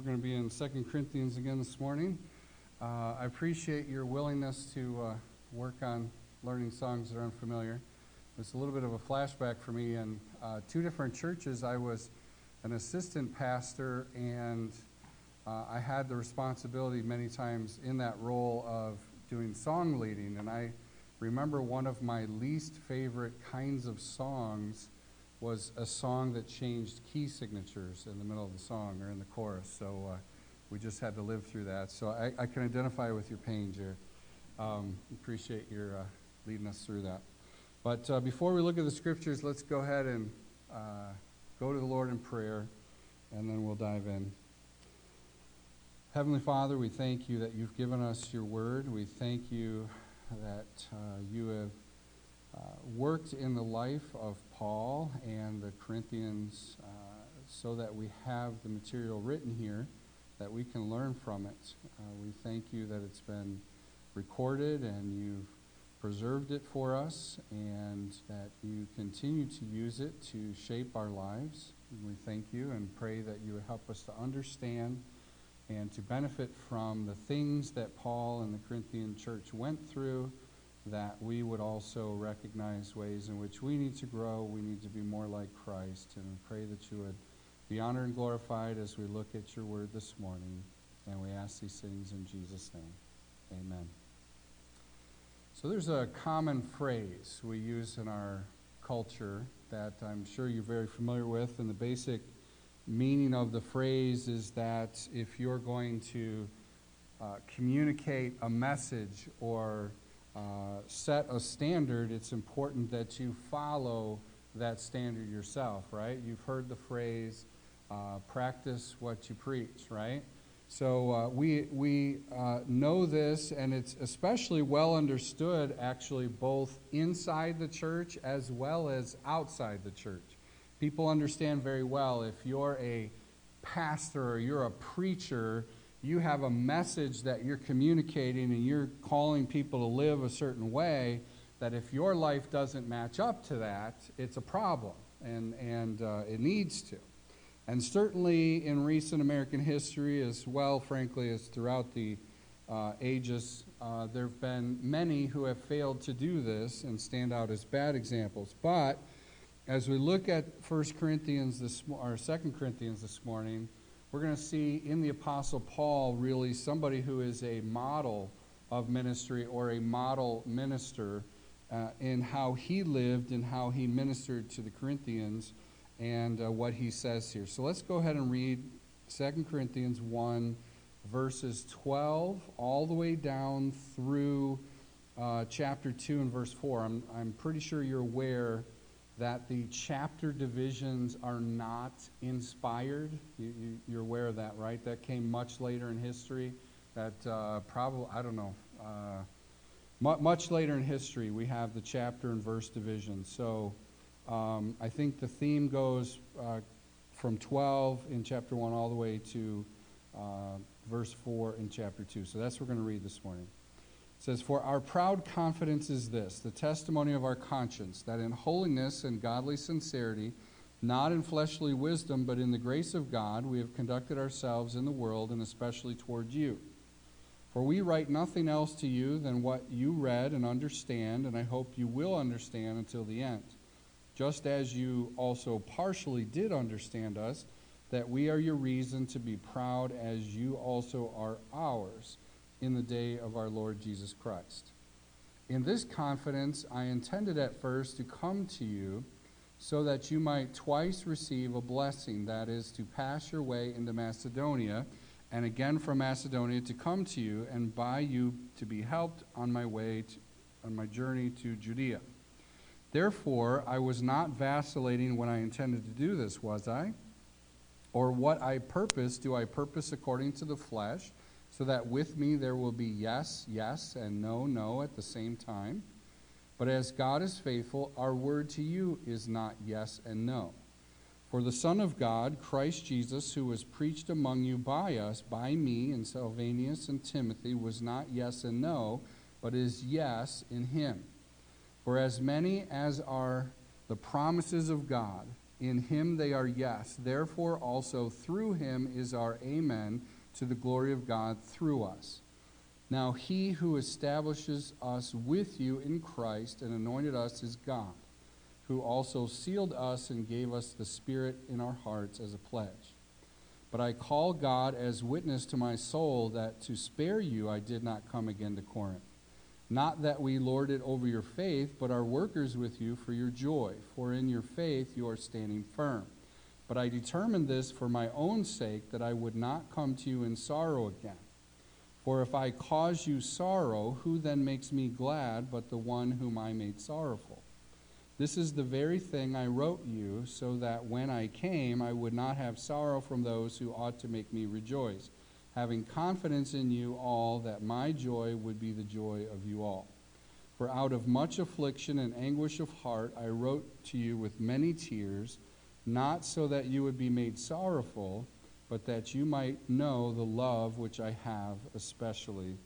we're going to be in 2 Corinthians again this morning. Uh, I appreciate your willingness to uh, work on learning songs that are unfamiliar. It's a little bit of a flashback for me. In uh, two different churches, I was an assistant pastor, and uh, I had the responsibility many times in that role of doing song leading. And I remember one of my least favorite kinds of songs was a song that changed key signatures in the middle of the song or in the chorus. So uh, we just had to live through that. So I, I can identify with your pain, Jared. Um, appreciate your uh, leading us through that. But uh, before we look at the scriptures, let's go ahead and uh, go to the Lord in prayer, and then we'll dive in. Heavenly Father, we thank you that you've given us your word. We thank you that uh, you have worked in the life of Paul and the Corinthians uh, so that we have the material written here that we can learn from it. Uh, we thank you that it's been recorded and you've preserved it for us and that you continue to use it to shape our lives. And we thank you and pray that you would help us to understand and to benefit from the things that Paul and the Corinthian church went through that we would also recognize ways in which we need to grow, we need to be more like Christ, and we pray that you would be honored and glorified as we look at your word this morning. And we ask these things in Jesus' name. Amen. So there's a common phrase we use in our culture that I'm sure you're very familiar with, and the basic meaning of the phrase is that if you're going to uh, communicate a message or uh, set a standard, it's important that you follow that standard yourself, right? You've heard the phrase, uh, practice what you preach, right? So uh, we, we uh, know this, and it's especially well understood, actually, both inside the church as well as outside the church. People understand very well if you're a pastor or you're a preacher, you have a message that you're communicating and you're calling people to live a certain way, that if your life doesn't match up to that, it's a problem, and, and uh, it needs to. And certainly in recent American history, as well, frankly, as throughout the uh, ages, uh, there have been many who have failed to do this and stand out as bad examples. But as we look at 1 Corinthians this, or 2 Corinthians this morning, we're going to see in the Apostle Paul really somebody who is a model of ministry or a model minister uh, in how he lived and how he ministered to the Corinthians and uh, what he says here. So let's go ahead and read 2 Corinthians 1, verses 12 all the way down through uh, chapter 2 and verse 4. I'm, I'm pretty sure you're aware that the chapter divisions are not inspired. You, you, you're aware of that, right? That came much later in history. That uh, probably, I don't know, uh, much later in history, we have the chapter and verse division. So um, I think the theme goes uh, from 12 in chapter 1 all the way to uh, verse 4 in chapter 2. So that's what we're going to read this morning. Says, For our proud confidence is this, the testimony of our conscience, that in holiness and godly sincerity, not in fleshly wisdom, but in the grace of God, we have conducted ourselves in the world, and especially toward you. For we write nothing else to you than what you read and understand, and I hope you will understand until the end. Just as you also partially did understand us, that we are your reason to be proud, as you also are ours in the day of our Lord Jesus Christ. In this confidence, I intended at first to come to you so that you might twice receive a blessing, that is, to pass your way into Macedonia, and again from Macedonia to come to you, and by you to be helped on my way to, on my journey to Judea. Therefore, I was not vacillating when I intended to do this, was I? Or what I purpose, do I purpose according to the flesh? So that with me there will be yes, yes, and no, no at the same time. But as God is faithful, our word to you is not yes and no. For the Son of God, Christ Jesus, who was preached among you by us, by me and Silvanus and Timothy, was not yes and no, but is yes in him. For as many as are the promises of God, In him they are yes. Therefore, also through him is our amen to the glory of God through us. Now, he who establishes us with you in Christ and anointed us is God, who also sealed us and gave us the Spirit in our hearts as a pledge. But I call God as witness to my soul that to spare you I did not come again to Corinth. Not that we lord it over your faith, but are workers with you for your joy, for in your faith you are standing firm. But I determined this for my own sake, that I would not come to you in sorrow again. For if I cause you sorrow, who then makes me glad but the one whom I made sorrowful? This is the very thing I wrote you, so that when I came I would not have sorrow from those who ought to make me rejoice, having confidence in you all that my joy would be the joy of you all. For out of much affliction and anguish of heart I wrote to you with many tears, not so that you would be made sorrowful but that you might know the love which I have especially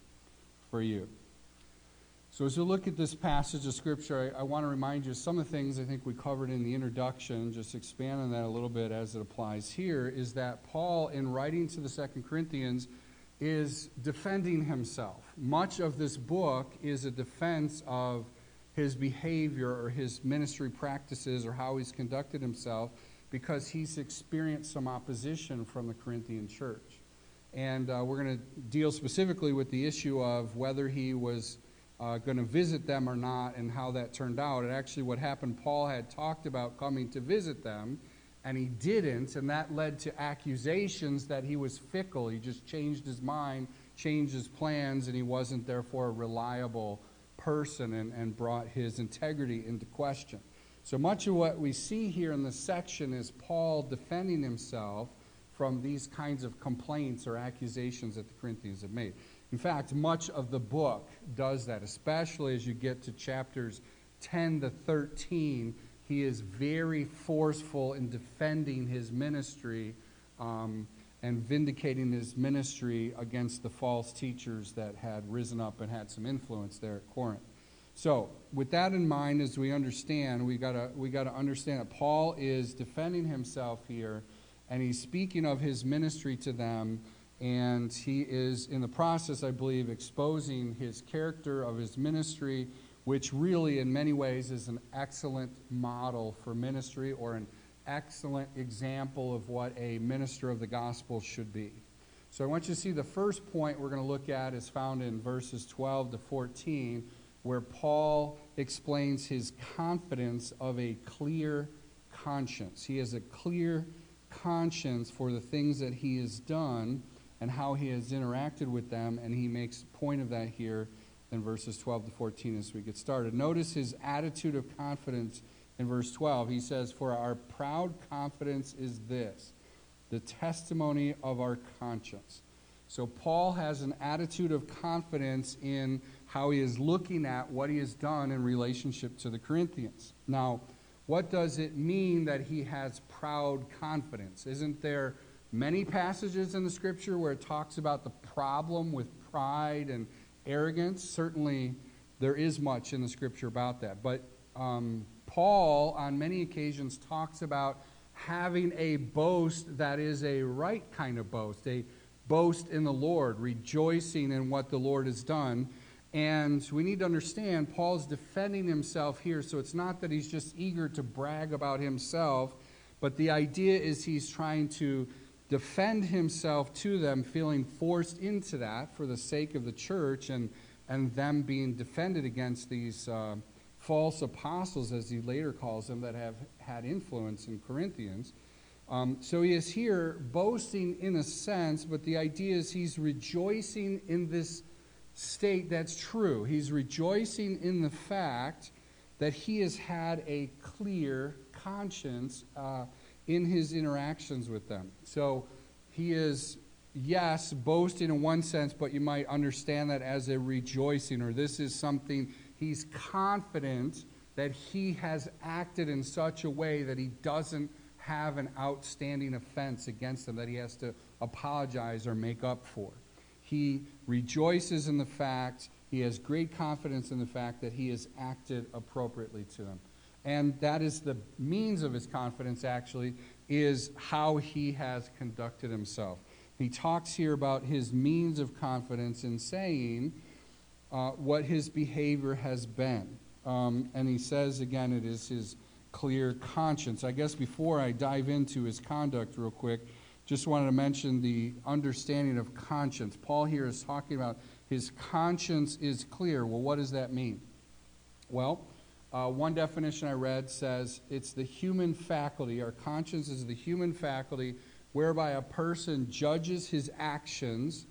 for you. So, as you look at this passage of Scripture, I, I, want to remind you some of the things I think we covered in the introduction, just expand on that a little bit as it applies here, is that Paul, in writing to the Second Corinthians, is defending himself. Much of this book is a defense of his behavior or his ministry practices or how he's conducted himself because he's experienced some opposition from the Corinthian church. And uh, we're going to deal specifically with the issue of whether he was uh, going to visit them or not and how that turned out. And actually, what happened, Paul had talked about coming to visit them, and he didn't, and that led to accusations that he was fickle. He just changed his mind, changed his plans, and he wasn't therefore a reliable person and, and brought his integrity into question. So much of what we see here in this section is Paul defending himself from these kinds of complaints or accusations that the Corinthians have made. In fact, much of the book does that, especially as you get to chapters 10 to 13. He is very forceful in defending his ministry um, and vindicating his ministry against the false teachers that had risen up and had some influence there at Corinth. So, with that in mind, as we understand, we gotta we gotta understand that Paul is defending himself here, and he's speaking of his ministry to them, and he is in the process, I believe, exposing his character of his ministry, which really, in many ways, is an excellent model for ministry or an excellent example of what a minister of the gospel should be. So, I want you to see the first point we're going to look at is found in verses 12 to 14 where Paul explains his confidence of a clear conscience. He has a clear conscience for the things that he has done and how he has interacted with them, and he makes point of that here in verses 12 to 14 as we get started. Notice his attitude of confidence in verse 12. He says, For our proud confidence is this, the testimony of our conscience. So Paul has an attitude of confidence in how he is looking at what he has done in relationship to the Corinthians. Now, what does it mean that he has proud confidence? Isn't there many passages in the scripture where it talks about the problem with pride and arrogance? Certainly, there is much in the scripture about that. But um, Paul, on many occasions, talks about having a boast that is a right kind of boast, a boast in the Lord, rejoicing in what the Lord has done. And we need to understand Paul's defending himself here, so it's not that he's just eager to brag about himself, but the idea is he's trying to defend himself to them, feeling forced into that for the sake of the church and, and them being defended against these uh, false apostles, as he later calls them, that have had influence in Corinthians. Um, so he is here boasting in a sense, but the idea is he's rejoicing in this state that's true. He's rejoicing in the fact that he has had a clear conscience uh, in his interactions with them. So he is, yes, boasting in one sense, but you might understand that as a rejoicing, or this is something he's confident that he has acted in such a way that he doesn't have an outstanding offense against them that he has to apologize or make up for. He rejoices in the fact, he has great confidence in the fact that he has acted appropriately to them. And that is the means of his confidence, actually, is how he has conducted himself. He talks here about his means of confidence in saying uh, what his behavior has been. Um, and he says, again, it is his clear conscience. I guess before I dive into his conduct, real quick, just wanted to mention the understanding of conscience. Paul here is talking about his conscience is clear. Well, what does that mean? Well, uh, one definition I read says it's the human faculty. Our conscience is the human faculty whereby a person judges his actions,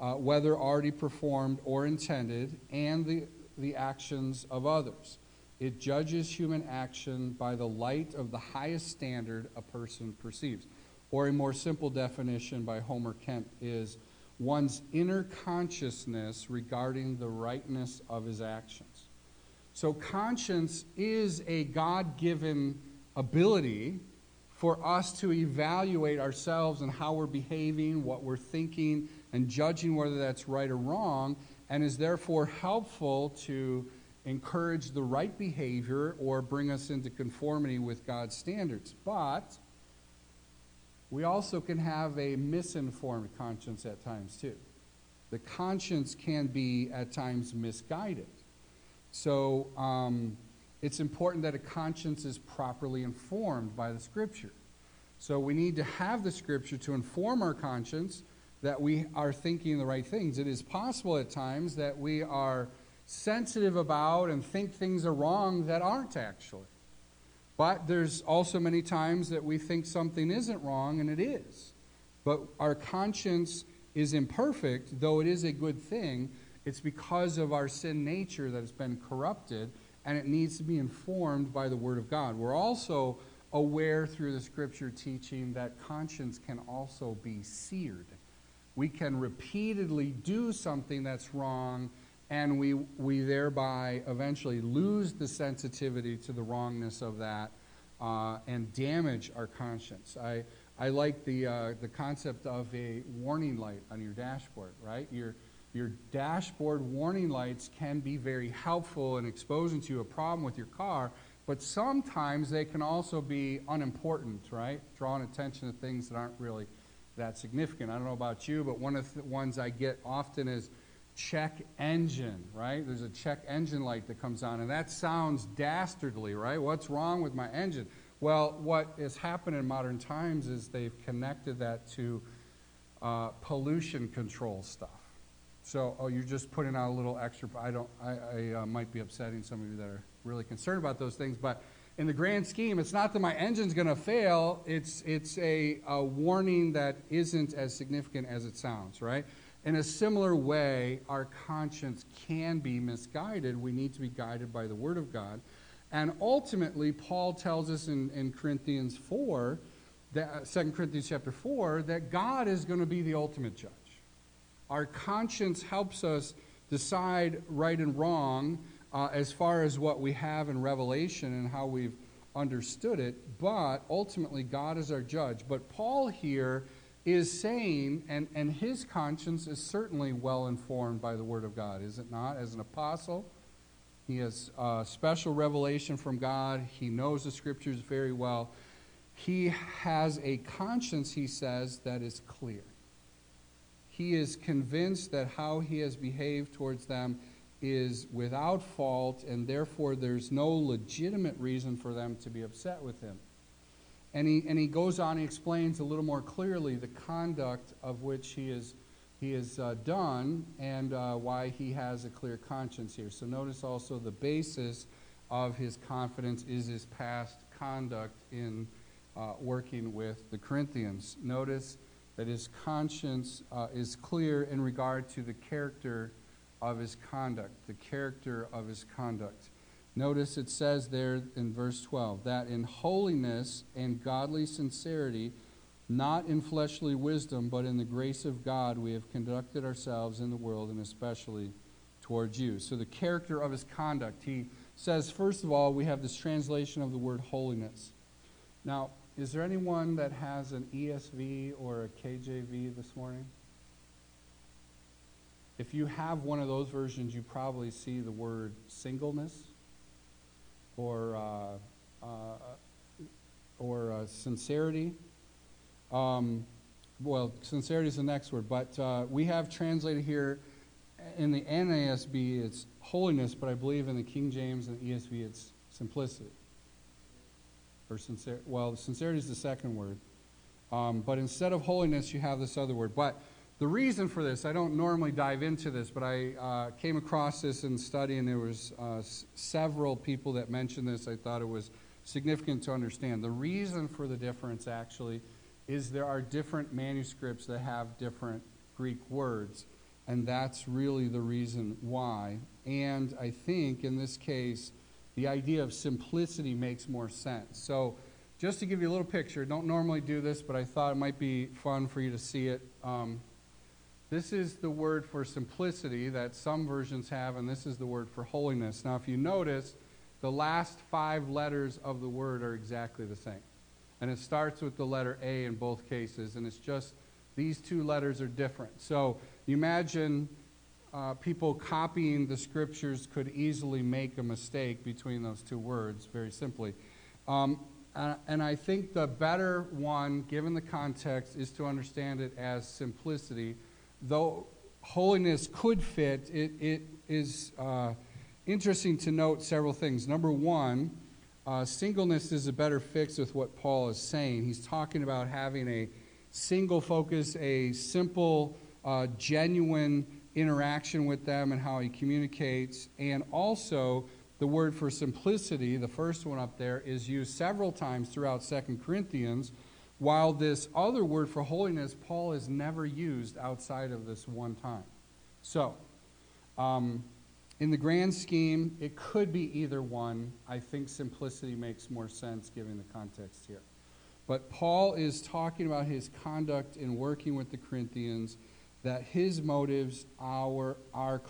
uh, whether already performed or intended, and the, the actions of others. It judges human action by the light of the highest standard a person perceives. Or a more simple definition by Homer Kent is one's inner consciousness regarding the rightness of his actions. So, conscience is a God given ability for us to evaluate ourselves and how we're behaving, what we're thinking, and judging whether that's right or wrong, and is therefore helpful to encourage the right behavior or bring us into conformity with God's standards. But we also can have a misinformed conscience at times, too. The conscience can be at times misguided. So um, it's important that a conscience is properly informed by the Scripture. So we need to have the Scripture to inform our conscience that we are thinking the right things. It is possible at times that we are sensitive about and think things are wrong that aren't actually. But there's also many times that we think something isn't wrong and it is. But our conscience is imperfect, though it is a good thing. It's because of our sin nature that has been corrupted and it needs to be informed by the Word of God. We're also aware through the Scripture teaching that conscience can also be seared. We can repeatedly do something that's wrong and we, we thereby eventually lose the sensitivity to the wrongness of that uh, and damage our conscience. I, I like the, uh, the concept of a warning light on your dashboard, right? Your, your dashboard warning lights can be very helpful in exposing to you a problem with your car, but sometimes they can also be unimportant, right? Drawing attention to things that aren't really that significant. I don't know about you, but one of the ones I get often is check engine, right? There's a check engine light that comes on, and that sounds dastardly, right? What's wrong with my engine? Well, what has happened in modern times is they've connected that to uh, pollution control stuff. So, oh, you're just putting out a little extra. I don't. I, I uh, might be upsetting some of you that are really concerned about those things, but in the grand scheme, it's not that my engine's going to fail. It's it's a, a warning that isn't as significant as it sounds, right? In a similar way, our conscience can be misguided. We need to be guided by the Word of God. And ultimately, Paul tells us in, in Corinthians 4, that, 2 Corinthians chapter 4, that God is going to be the ultimate judge. Our conscience helps us decide right and wrong uh, as far as what we have in Revelation and how we've understood it, but ultimately, God is our judge. But Paul here is saying, and, and his conscience is certainly well informed by the Word of God, is it not? As an apostle, he has a special revelation from God. He knows the Scriptures very well. He has a conscience, he says, that is clear. He is convinced that how he has behaved towards them is without fault, and therefore there's no legitimate reason for them to be upset with him. And he, and he goes on, he explains a little more clearly the conduct of which he is, he has uh, done and uh, why he has a clear conscience here. So notice also the basis of his confidence is his past conduct in uh, working with the Corinthians. Notice that his conscience uh, is clear in regard to the character of his conduct, the character of his conduct. Notice it says there in verse 12 that in holiness and godly sincerity, not in fleshly wisdom, but in the grace of God, we have conducted ourselves in the world and especially towards you. So, the character of his conduct. He says, first of all, we have this translation of the word holiness. Now, is there anyone that has an ESV or a KJV this morning? If you have one of those versions, you probably see the word singleness or uh, uh, or uh, sincerity. Um, well, sincerity is the next word, but uh, we have translated here in the NASB it's holiness, but I believe in the King James and the ESV it's simplicity. Or sincere. Well, sincerity is the second word. Um, but instead of holiness, you have this other word. But the reason for this, I don't normally dive into this, but I uh, came across this in study, and there was uh, s- several people that mentioned this. I thought it was significant to understand. The reason for the difference, actually, is there are different manuscripts that have different Greek words, and that's really the reason why. And I think in this case, the idea of simplicity makes more sense. So, just to give you a little picture, don't normally do this, but I thought it might be fun for you to see it. Um, this is the word for simplicity that some versions have, and this is the word for holiness. Now, if you notice, the last five letters of the word are exactly the same. And it starts with the letter A in both cases, and it's just these two letters are different. So you imagine uh, people copying the scriptures could easily make a mistake between those two words, very simply. Um, and I think the better one, given the context, is to understand it as simplicity. Though holiness could fit, it, it is uh, interesting to note several things. Number one, uh, singleness is a better fix with what Paul is saying. He's talking about having a single focus, a simple, uh, genuine interaction with them and how he communicates. And also, the word for simplicity, the first one up there, is used several times throughout Second Corinthians, while this other word for holiness, Paul has never used outside of this one time. So, um, in the grand scheme, it could be either one. I think simplicity makes more sense given the context here. But Paul is talking about his conduct in working with the Corinthians, that his motives are, are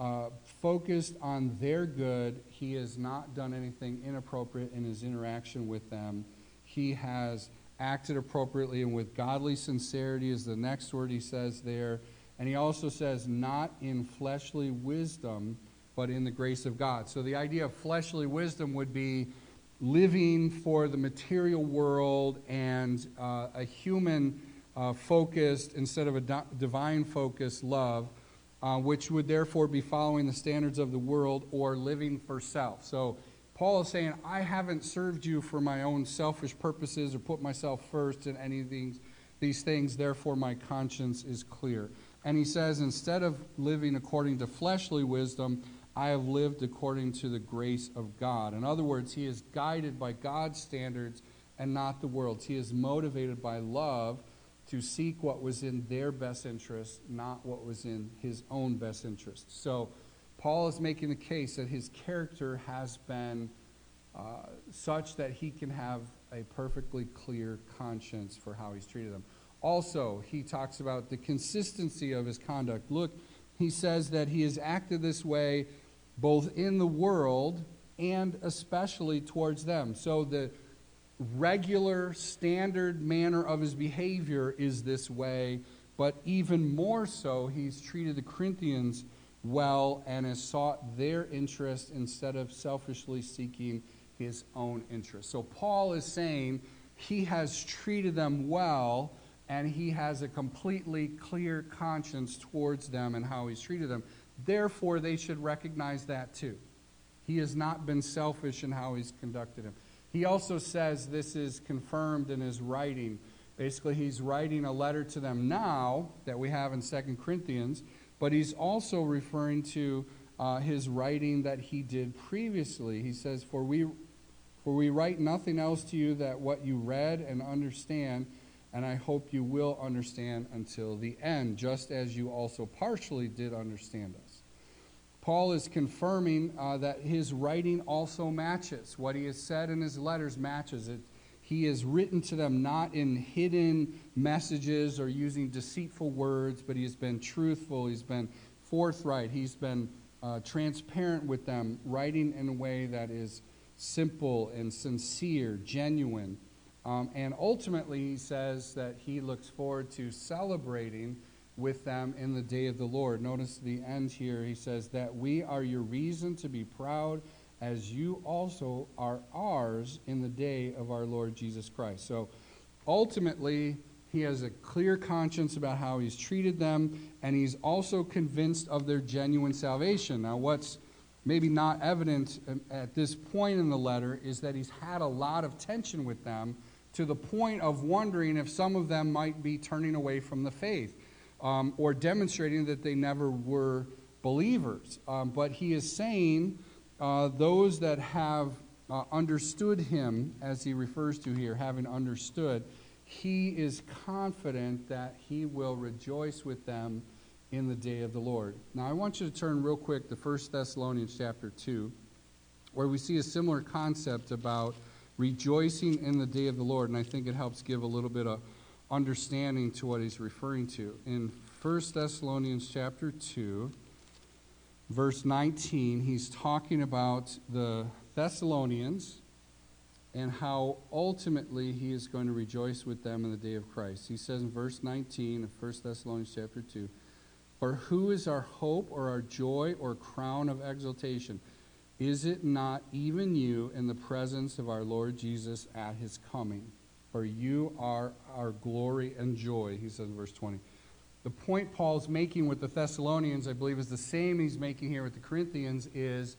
uh, focused on their good. He has not done anything inappropriate in his interaction with them. He has acted appropriately and with godly sincerity, is the next word he says there. And he also says, not in fleshly wisdom, but in the grace of God. So the idea of fleshly wisdom would be living for the material world and uh, a human uh, focused instead of a di- divine focused love, uh, which would therefore be following the standards of the world or living for self. So Paul is saying, I haven't served you for my own selfish purposes or put myself first in any of these, these things, therefore my conscience is clear. And he says, instead of living according to fleshly wisdom, I have lived according to the grace of God. In other words, he is guided by God's standards and not the world's. He is motivated by love to seek what was in their best interest, not what was in his own best interest. So, Paul is making the case that his character has been uh, such that he can have a perfectly clear conscience for how he's treated them. Also, he talks about the consistency of his conduct. Look, he says that he has acted this way both in the world and especially towards them. So the regular, standard manner of his behavior is this way, but even more so, he's treated the Corinthians well and has sought their interest instead of selfishly seeking his own interest. So Paul is saying he has treated them well and he has a completely clear conscience towards them and how he's treated them. Therefore, they should recognize that too. He has not been selfish in how he's conducted him. He also says this is confirmed in his writing. Basically, he's writing a letter to them now that we have in Second Corinthians, but he's also referring to uh, his writing that he did previously. He says, For we, for we write nothing else to you that what you read and understand, and I hope you will understand until the end, just as you also partially did understand us. Paul is confirming uh, that his writing also matches. What he has said in his letters matches it. He has written to them not in hidden messages or using deceitful words, but he has been truthful. He's been forthright. He's been uh, transparent with them, writing in a way that is simple and sincere, genuine. Um, and ultimately, he says that he looks forward to celebrating with them in the day of the Lord. Notice the end here. He says that we are your reason to be proud as you also are ours in the day of our Lord Jesus Christ. So ultimately, he has a clear conscience about how he's treated them, and he's also convinced of their genuine salvation. Now, what's maybe not evident um, at this point in the letter is that he's had a lot of tension with them to the point of wondering if some of them might be turning away from the faith um, or demonstrating that they never were believers. Um, but he is saying uh, those that have uh, understood him, as he refers to here, having understood, he is confident that he will rejoice with them in the day of the Lord. Now, I want you to turn real quick to 1 Thessalonians chapter 2, where we see a similar concept about rejoicing in the day of the Lord, and I think it helps give a little bit of understanding to what he's referring to. In 1 Thessalonians chapter 2, verse 19, he's talking about the Thessalonians and how ultimately he is going to rejoice with them in the day of Christ. He says in verse 19 of 1 Thessalonians chapter 2, For who is our hope or our joy or crown of exaltation? Is it not even you in the presence of our Lord Jesus at his coming? For you are our glory and joy, he says in verse 20. The point Paul's making with the Thessalonians, I believe, is the same he's making here with the Corinthians is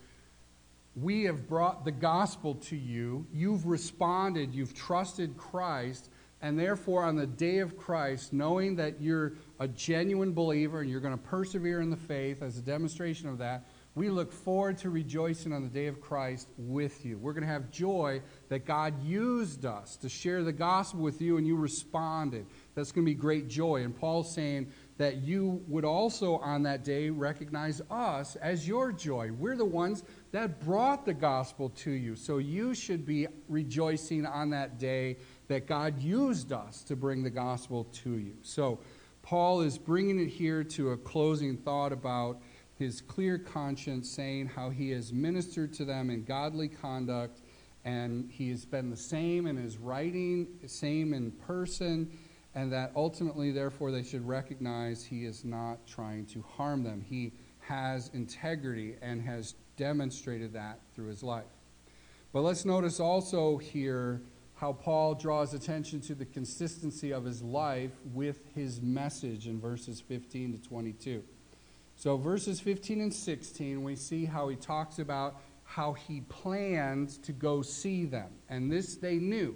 we have brought the gospel to you. You've responded, you've trusted Christ, and therefore, on the day of Christ, knowing that you're a genuine believer and you're going to persevere in the faith as a demonstration of that, we look forward to rejoicing on the day of Christ with you. We're going to have joy that God used us to share the gospel with you and you responded. That's going to be great joy. And Paul's saying that you would also on that day recognize us as your joy. We're the ones that brought the gospel to you. So you should be rejoicing on that day that God used us to bring the gospel to you. So Paul is bringing it here to a closing thought about his clear conscience, saying how he has ministered to them in godly conduct, and he has been the same in his writing, same in person, and that ultimately, therefore, they should recognize he is not trying to harm them. He has integrity and has demonstrated that through his life. But let's notice also here how Paul draws attention to the consistency of his life with his message in verses 15 to 22. So, verses 15 and 16, we see how he talks about how he planned to go see them. And this they knew.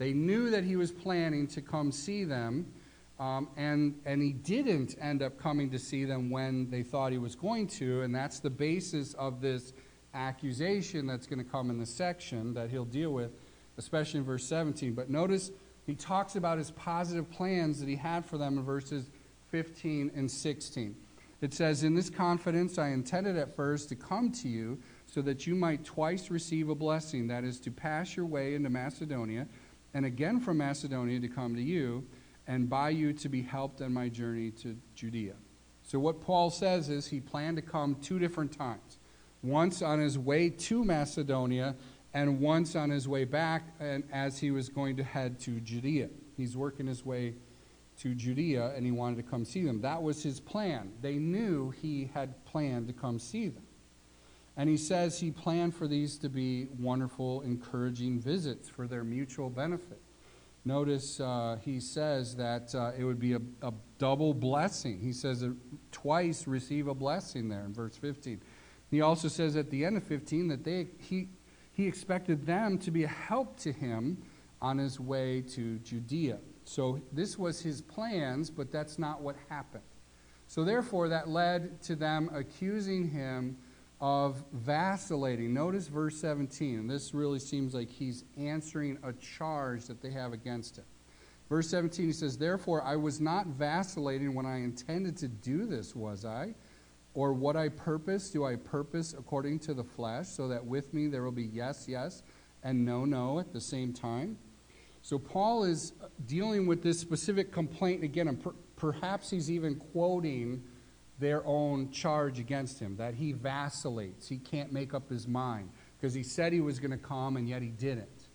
They knew that he was planning to come see them, um, and, and he didn't end up coming to see them when they thought he was going to. And that's the basis of this accusation that's going to come in the section that he'll deal with, especially in verse 17. But notice he talks about his positive plans that he had for them in verses 15 and 16. It says, In this confidence I intended at first to come to you so that you might twice receive a blessing, that is, to pass your way into Macedonia, and again from Macedonia to come to you, and by you to be helped on my journey to Judea. So, what Paul says is he planned to come two different times once on his way to Macedonia, and once on his way back, and as he was going to head to Judea. He's working his way to Judea and he wanted to come see them. That was his plan. They knew he had planned to come see them. And he says he planned for these to be wonderful, encouraging visits for their mutual benefit. Notice uh, he says that uh, it would be a, a, double blessing. He says it twice receive a blessing there in verse 15. He also says at the end of 15 that they, he, he expected them to be a help to him on his way to Judea. So this was his plans, but that's not what happened. So therefore, that led to them accusing him of vacillating. Notice verse 17, and this really seems like he's answering a charge that they have against him. Verse 17, he says, Therefore, I was not vacillating when I intended to do this, was I? Or what I purpose, do I purpose according to the flesh, so that with me there will be yes, yes, and no, no at the same time? So Paul is dealing with this specific complaint again, and per- perhaps he's even quoting their own charge against him that he vacillates. He can't make up his mind because he said he was going to come and yet he didn't.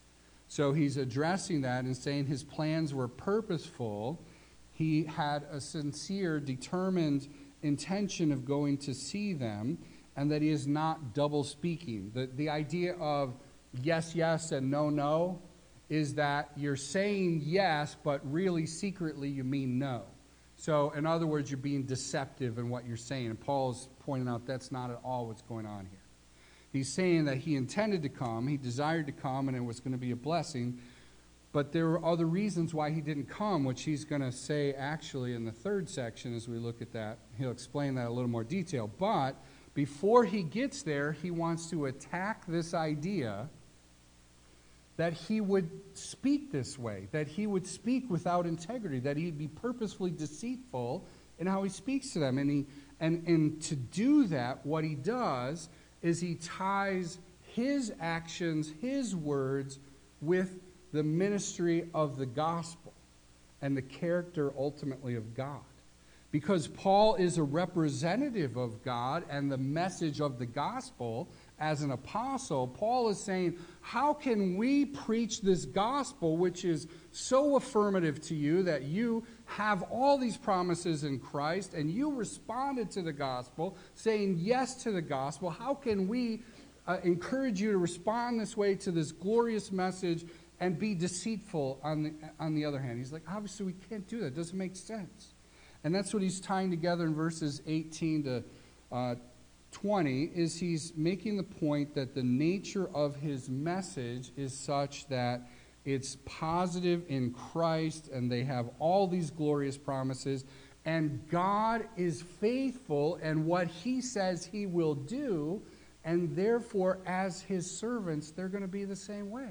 So he's addressing that and saying his plans were purposeful. He had a sincere, determined intention of going to see them, and that he is not double speaking. The, the idea of yes, yes, and no, no is that you're saying yes, but really secretly you mean no. So, in other words, you're being deceptive in what you're saying. And Paul's pointing out that's not at all what's going on here. He's saying that he intended to come, he desired to come, and it was going to be a blessing. But there were other reasons why he didn't come, which he's going to say actually in the third section as we look at that. He'll explain that a little more detail. But before he gets there, he wants to attack this idea that he would speak this way, that he would speak without integrity, that he'd be purposefully deceitful in how he speaks to them. And, he, and, and to do that, what he does is he ties his actions, his words, with the ministry of the gospel and the character ultimately of God. Because Paul is a representative of God and the message of the gospel as an apostle, Paul is saying, How can we preach this gospel, which is so affirmative to you that you have all these promises in Christ and you responded to the gospel, saying yes to the gospel? How can we uh, encourage you to respond this way to this glorious message and be deceitful on the, on the other hand? He's like, Obviously, we can't do that. It doesn't make sense. And that's what he's tying together in verses 18 to uh, 20 is he's making the point that the nature of his message is such that it's positive in Christ and they have all these glorious promises and God is faithful and what he says he will do and therefore as his servants they're going to be the same way.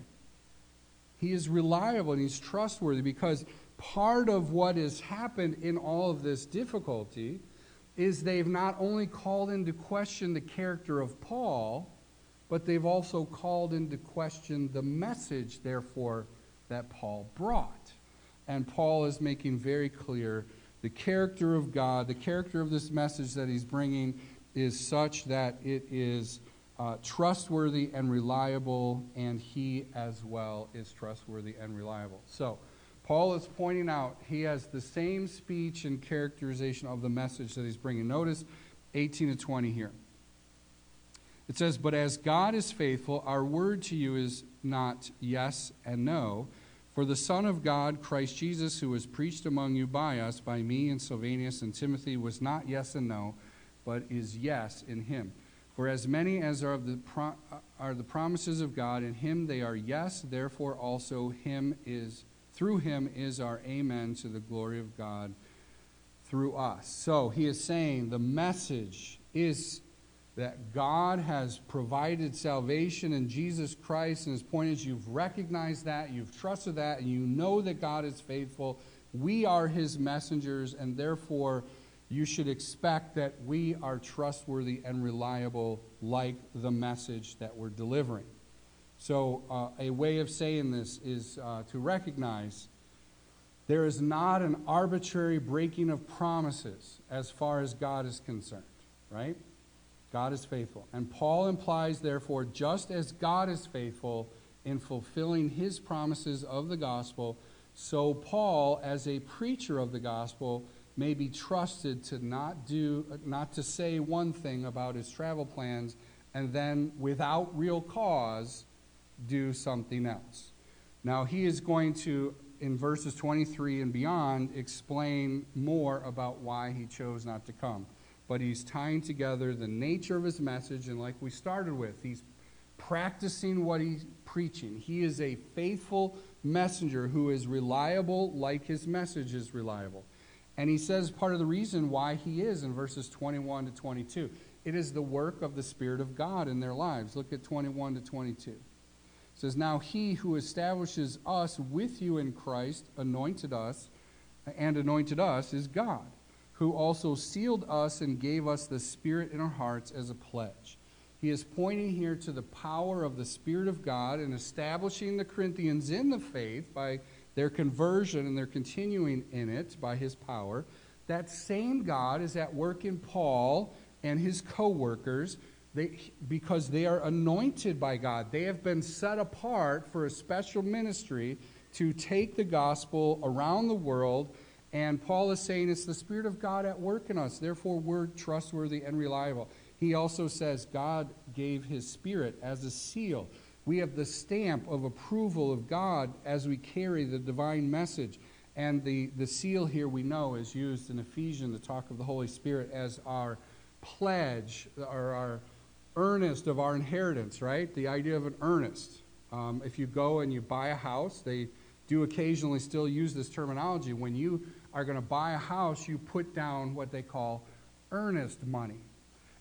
He is reliable and he's trustworthy because part of what has happened in all of this difficulty is they've not only called into question the character of Paul, but they've also called into question the message, therefore, that Paul brought. And Paul is making very clear the character of God, the character of this message that he's bringing is such that it is uh, trustworthy and reliable, and he as well is trustworthy and reliable. So, Paul is pointing out he has the same speech and characterization of the message that he's bringing. Notice 18 to 20 here. It says, But as God is faithful, our word to you is not yes and no. For the Son of God, Christ Jesus, who was preached among you by us, by me and Silvanus and Timothy, was not yes and no, but is yes in him. For as many as are, the pro- are the promises of God, in him they are yes, therefore also him is through him is our amen to the glory of God through us. So he is saying the message is that God has provided salvation in Jesus Christ, and his point is you've recognized that, you've trusted that, and you know that God is faithful. We are his messengers, and therefore you should expect that we are trustworthy and reliable, like the message that we're delivering. So, uh, a way of saying this is uh, to recognize there is not an arbitrary breaking of promises as far as God is concerned, right? God is faithful. And Paul implies, therefore, just as God is faithful in fulfilling his promises of the gospel, so Paul, as a preacher of the gospel, may be trusted to not do not to say one thing about his travel plans and then without real cause do something else. Now, he is going to, in verses 23 and beyond, explain more about why he chose not to come. But he's tying together the nature of his message, and like we started with, he's practicing what he's preaching. He is a faithful messenger who is reliable, like his message is reliable. And he says part of the reason why he is in verses 21 to 22. It is the work of the Spirit of God in their lives. Look at 21 to 22 says, Now he who establishes us with you in Christ, anointed us, and anointed us is God, who also sealed us and gave us the Spirit in our hearts as a pledge. He is pointing here to the power of the Spirit of God in establishing the Corinthians in the faith by their conversion and their continuing in it by his power. That same God is at work in Paul and his co workers they, because they are anointed by God. They have been set apart for a special ministry to take the gospel around the world. And Paul is saying it's the Spirit of God at work in us. Therefore, we're trustworthy and reliable. He also says God gave his spirit as a seal. We have the stamp of approval of God as we carry the divine message. And the, the seal here we know is used in Ephesians to talk of the Holy Spirit as our pledge or our earnest of our inheritance, right? The idea of an earnest. Um, if you go and you buy a house, they do occasionally still use this terminology. When you are going to buy a house, you put down what they call earnest money.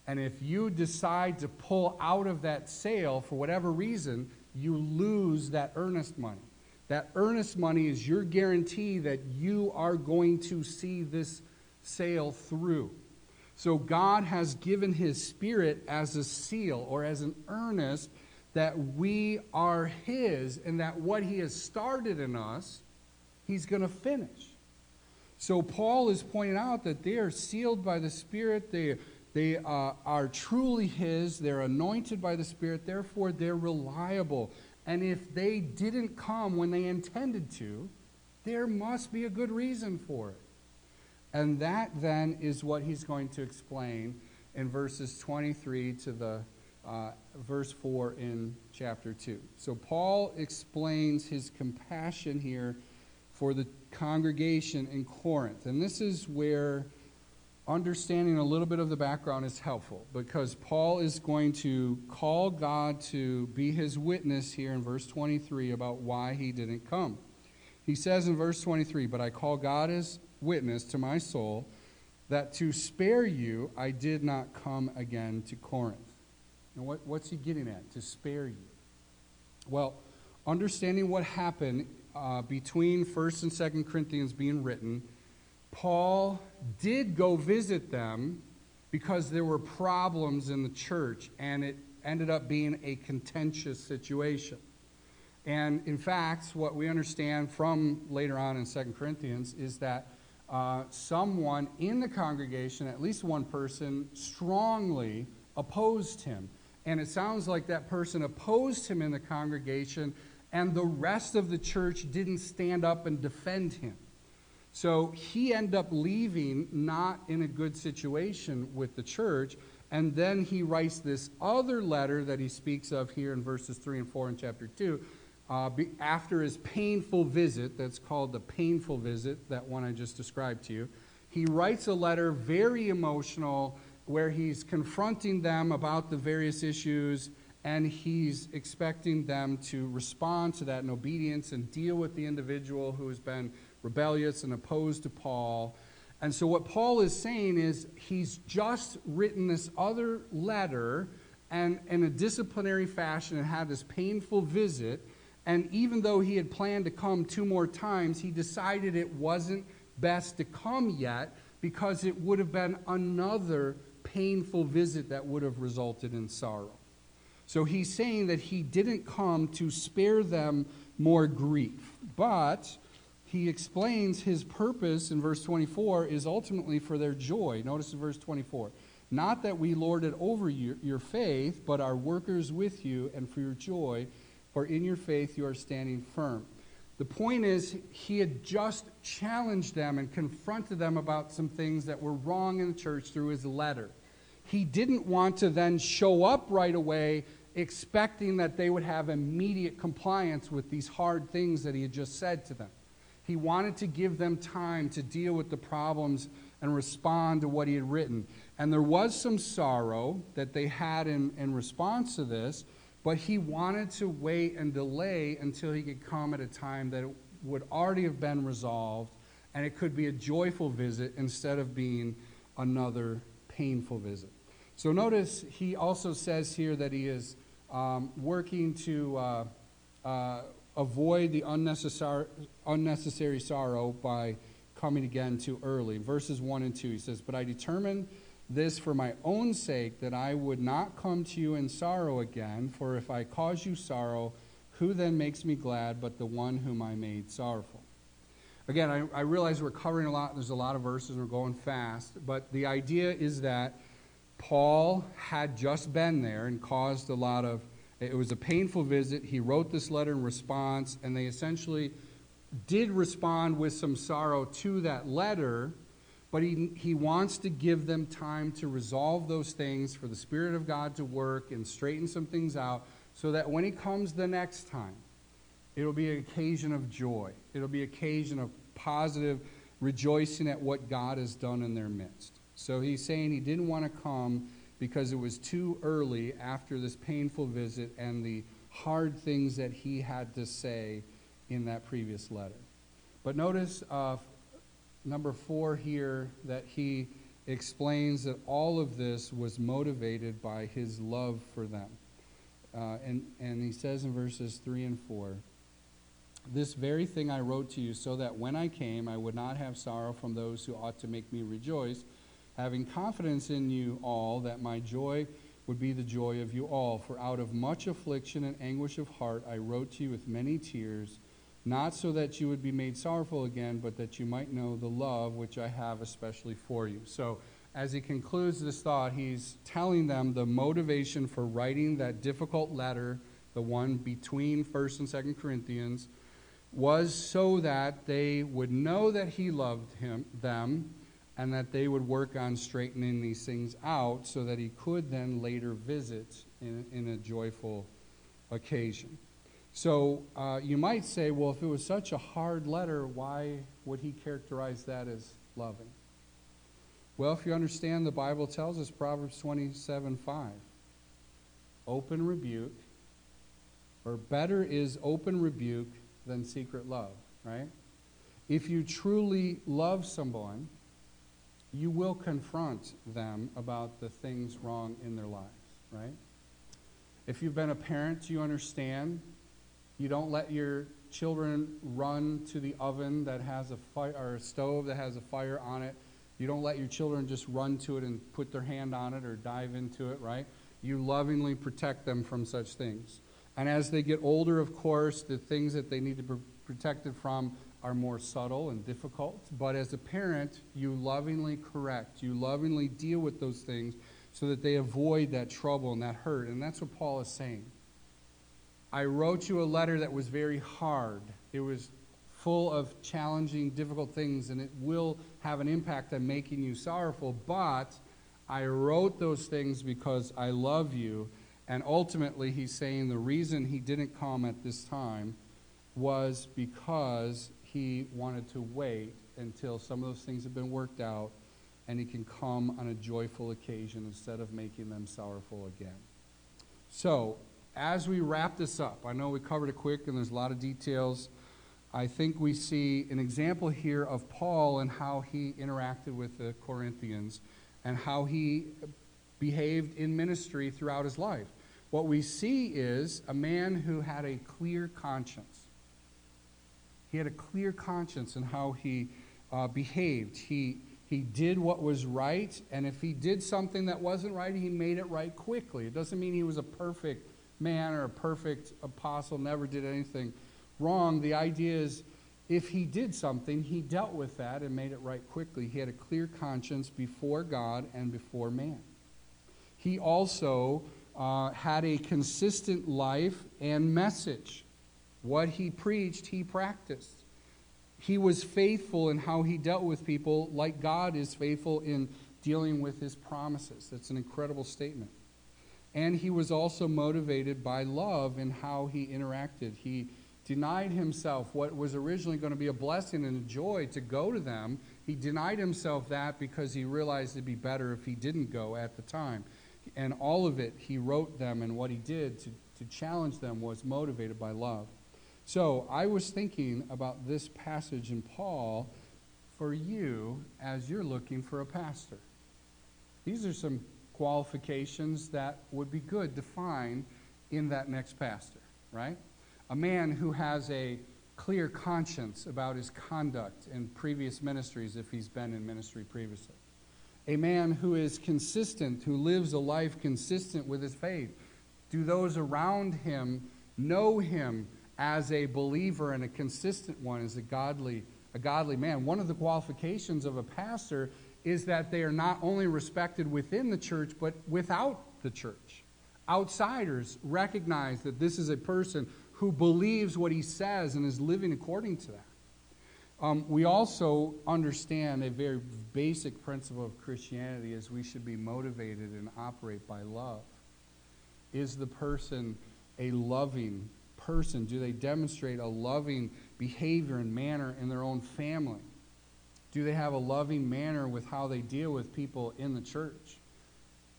And if you decide to pull out of that sale for whatever reason, you lose that earnest money. That earnest money is your guarantee that you are going to see this sale through. So God has given his spirit as a seal or as an earnest that we are his and that what he has started in us, he's going to finish. So Paul is pointing out that they are sealed by the Spirit. They, they uh, are truly his. They're anointed by the Spirit. Therefore, they're reliable. And if they didn't come when they intended to, there must be a good reason for it. And that then is what he's going to explain in verses 23 to the uh, verse 4 in chapter 2. So Paul explains his compassion here for the congregation in Corinth. And this is where understanding a little bit of the background is helpful because Paul is going to call God to be his witness here in verse 23 about why he didn't come. He says in verse 23, But I call God as witness to my soul that to spare you I did not come again to Corinth. Now, what, what's he getting at? To spare you. Well, understanding what happened uh, between 1st and 2nd Corinthians being written, Paul did go visit them because there were problems in the church, and it ended up being a contentious situation. And in fact, what we understand from later on in 2 Corinthians is that uh, someone in the congregation, at least one person, strongly opposed him. And it sounds like that person opposed him in the congregation, and the rest of the church didn't stand up and defend him. So he ended up leaving not in a good situation with the church. And then he writes this other letter that he speaks of here in verses 3 and 4 in chapter 2 uh, be, after his painful visit, that's called the painful visit, that one I just described to you, he writes a letter very emotional where he's confronting them about the various issues and he's expecting them to respond to that in obedience and deal with the individual who has been rebellious and opposed to Paul. And so, what Paul is saying is he's just written this other letter and in a disciplinary fashion and had this painful visit and even though he had planned to come two more times, he decided it wasn't best to come yet because it would have been another painful visit that would have resulted in sorrow. So he's saying that he didn't come to spare them more grief, but he explains his purpose in verse 24 is ultimately for their joy. Notice in verse 24 not that we lord it over you, your faith, but are workers with you and for your joy for in your faith you are standing firm. The point is, he had just challenged them and confronted them about some things that were wrong in the church through his letter. He didn't want to then show up right away expecting that they would have immediate compliance with these hard things that he had just said to them. He wanted to give them time to deal with the problems and respond to what he had written. And there was some sorrow that they had in, in response to this. But he wanted to wait and delay until he could come at a time that would already have been resolved and it could be a joyful visit instead of being another painful visit. So notice he also says here that he is um, working to uh, uh, avoid the unnecessary, unnecessary sorrow by coming again too early. Verses 1 and 2, he says, But I determined this for my own sake, that I would not come to you in sorrow again. For if I cause you sorrow, who then makes me glad but the one whom I made sorrowful? Again, I, I realize we're covering a lot. There's a lot of verses and we're going fast. But the idea is that Paul had just been there and caused a lot of, it was a painful visit. He wrote this letter in response, and they essentially did respond with some sorrow to that letter but he, he wants to give them time to resolve those things, for the Spirit of God to work and straighten some things out, so that when he comes the next time, it'll be an occasion of joy. It'll be an occasion of positive rejoicing at what God has done in their midst. So he's saying he didn't want to come because it was too early after this painful visit and the hard things that he had to say in that previous letter. But notice uh, number four here that he explains that all of this was motivated by his love for them. Uh, and, and he says in verses 3 and 4 This very thing I wrote to you, so that when I came, I would not have sorrow from those who ought to make me rejoice, having confidence in you all that my joy would be the joy of you all. For out of much affliction and anguish of heart I wrote to you with many tears not so that you would be made sorrowful again, but that you might know the love which I have especially for you. So, as he concludes this thought, he's telling them the motivation for writing that difficult letter, the one between 1st and 2nd Corinthians, was so that they would know that he loved him, them and that they would work on straightening these things out so that he could then later visit in, in a joyful occasion. So uh, you might say, well, if it was such a hard letter, why would he characterize that as loving? Well, if you understand, the Bible tells us, Proverbs 27 5, open rebuke, or better is open rebuke than secret love, right? If you truly love someone, you will confront them about the things wrong in their lives, right? If you've been a parent, you understand you don't let your children run to the oven that has a fire or a stove that has a fire on it. You don't let your children just run to it and put their hand on it or dive into it, right? You lovingly protect them from such things. And as they get older, of course, the things that they need to be protected from are more subtle and difficult. But as a parent, you lovingly correct, you lovingly deal with those things so that they avoid that trouble and that hurt. And that's what Paul is saying. I wrote you a letter that was very hard. It was full of challenging, difficult things, and it will have an impact on making you sorrowful. But I wrote those things because I love you. And ultimately, he's saying the reason he didn't come at this time was because he wanted to wait until some of those things have been worked out and he can come on a joyful occasion instead of making them sorrowful again. So, as we wrap this up, I know we covered it quick and there's a lot of details. I think we see an example here of Paul and how he interacted with the Corinthians and how he behaved in ministry throughout his life. What we see is a man who had a clear conscience. He had a clear conscience in how he uh, behaved. He, he did what was right, and if he did something that wasn't right, he made it right quickly. It doesn't mean he was a perfect man or a perfect apostle, never did anything wrong. The idea is if he did something, he dealt with that and made it right quickly. He had a clear conscience before God and before man. He also uh, had a consistent life and message. What he preached, he practiced. He was faithful in how he dealt with people, like God is faithful in dealing with his promises. That's an incredible statement. And he was also motivated by love in how he interacted. He denied himself what was originally going to be a blessing and a joy to go to them. He denied himself that because he realized it'd be better if he didn't go at the time. And all of it, he wrote them, and what he did to, to challenge them was motivated by love. So I was thinking about this passage in Paul for you as you're looking for a pastor. These are some qualifications that would be good to find in that next pastor, right? A man who has a clear conscience about his conduct in previous ministries if he's been in ministry previously. A man who is consistent, who lives a life consistent with his faith. Do those around him know him as a believer and a consistent one, as a godly, a godly man? One of the qualifications of a pastor is that they are not only respected within the church, but without the church. Outsiders recognize that this is a person who believes what he says and is living according to that. Um, we also understand a very basic principle of Christianity is we should be motivated and operate by love. Is the person a loving person? Do they demonstrate a loving behavior and manner in their own family? Do they have a loving manner with how they deal with people in the church?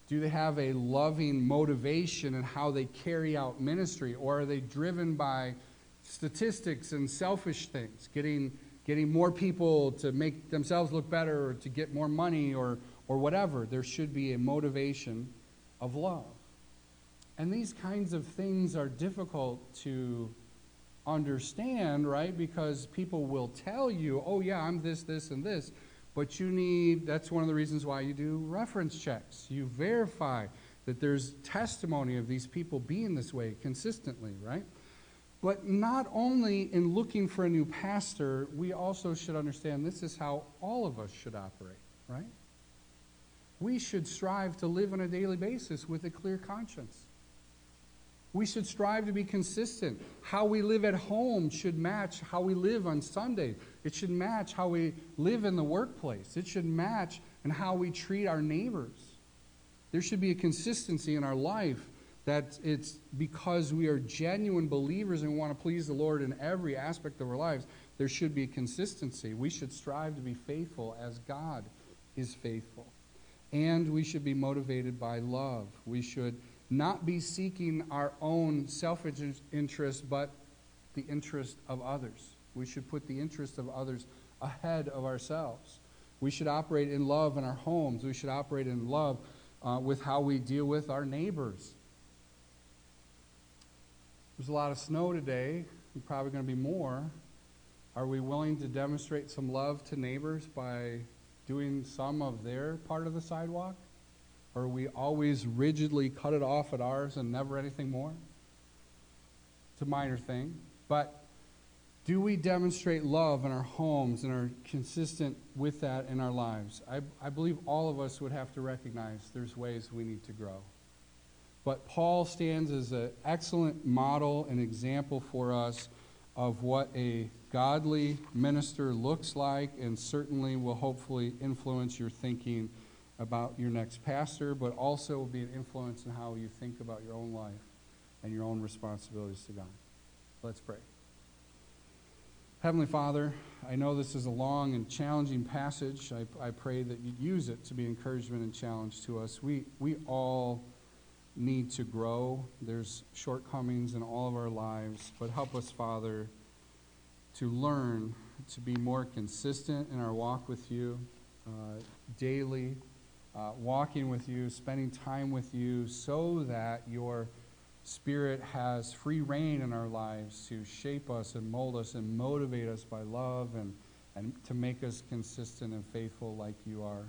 Do they have a loving motivation in how they carry out ministry? Or are they driven by statistics and selfish things, getting, getting more people to make themselves look better or to get more money or, or whatever? There should be a motivation of love. And these kinds of things are difficult to understand, right? Because people will tell you, oh, yeah, I'm this, this, and this. But you need, that's one of the reasons why you do reference checks. You verify that there's testimony of these people being this way consistently, right? But not only in looking for a new pastor, we also should understand this is how all of us should operate, right? We should strive to live on a daily basis with a clear conscience. We should strive to be consistent. How we live at home should match how we live on Sunday. It should match how we live in the workplace. It should match and how we treat our neighbors. There should be a consistency in our life that it's because we are genuine believers and we want to please the Lord in every aspect of our lives. There should be a consistency. We should strive to be faithful as God is faithful. And we should be motivated by love. We should not be seeking our own selfish interest, but the interest of others. We should put the interest of others ahead of ourselves. We should operate in love in our homes. We should operate in love uh, with how we deal with our neighbors. There's a lot of snow today, and probably going to be more. Are we willing to demonstrate some love to neighbors by doing some of their part of the sidewalk? Or we always rigidly cut it off at ours and never anything more? It's a minor thing. But do we demonstrate love in our homes and are consistent with that in our lives? I, I believe all of us would have to recognize there's ways we need to grow. But Paul stands as an excellent model and example for us of what a godly minister looks like and certainly will hopefully influence your thinking about your next pastor, but also will be an influence in how you think about your own life and your own responsibilities to God. Let's pray. Heavenly Father, I know this is a long and challenging passage. I, I pray that you use it to be encouragement and challenge to us. We, we all need to grow. There's shortcomings in all of our lives, but help us, Father, to learn to be more consistent in our walk with you uh, daily uh, walking with you, spending time with you, so that your Spirit has free rein in our lives to shape us and mold us and motivate us by love and, and to make us consistent and faithful like you are.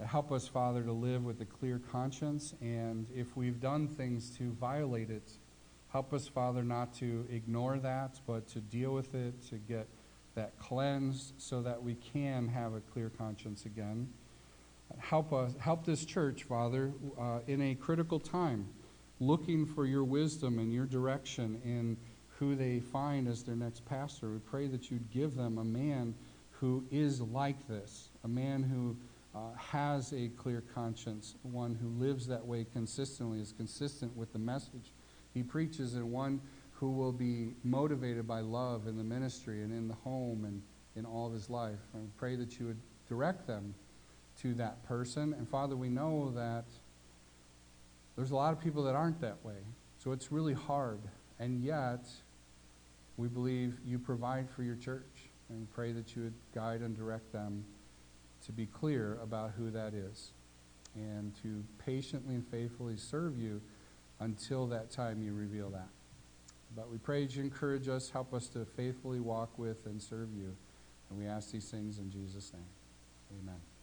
Uh, help us, Father, to live with a clear conscience, and if we've done things to violate it, help us, Father, not to ignore that, but to deal with it, to get that cleansed so that we can have a clear conscience again. Help us, help this church, Father, uh, in a critical time, looking for your wisdom and your direction in who they find as their next pastor. We pray that you'd give them a man who is like this, a man who uh, has a clear conscience, one who lives that way consistently, is consistent with the message he preaches, and one who will be motivated by love in the ministry and in the home and in all of his life. I pray that you would direct them to that person. And Father, we know that there's a lot of people that aren't that way. So it's really hard. And yet, we believe you provide for your church. And pray that you would guide and direct them to be clear about who that is and to patiently and faithfully serve you until that time you reveal that. But we pray you encourage us, help us to faithfully walk with and serve you. And we ask these things in Jesus' name. Amen.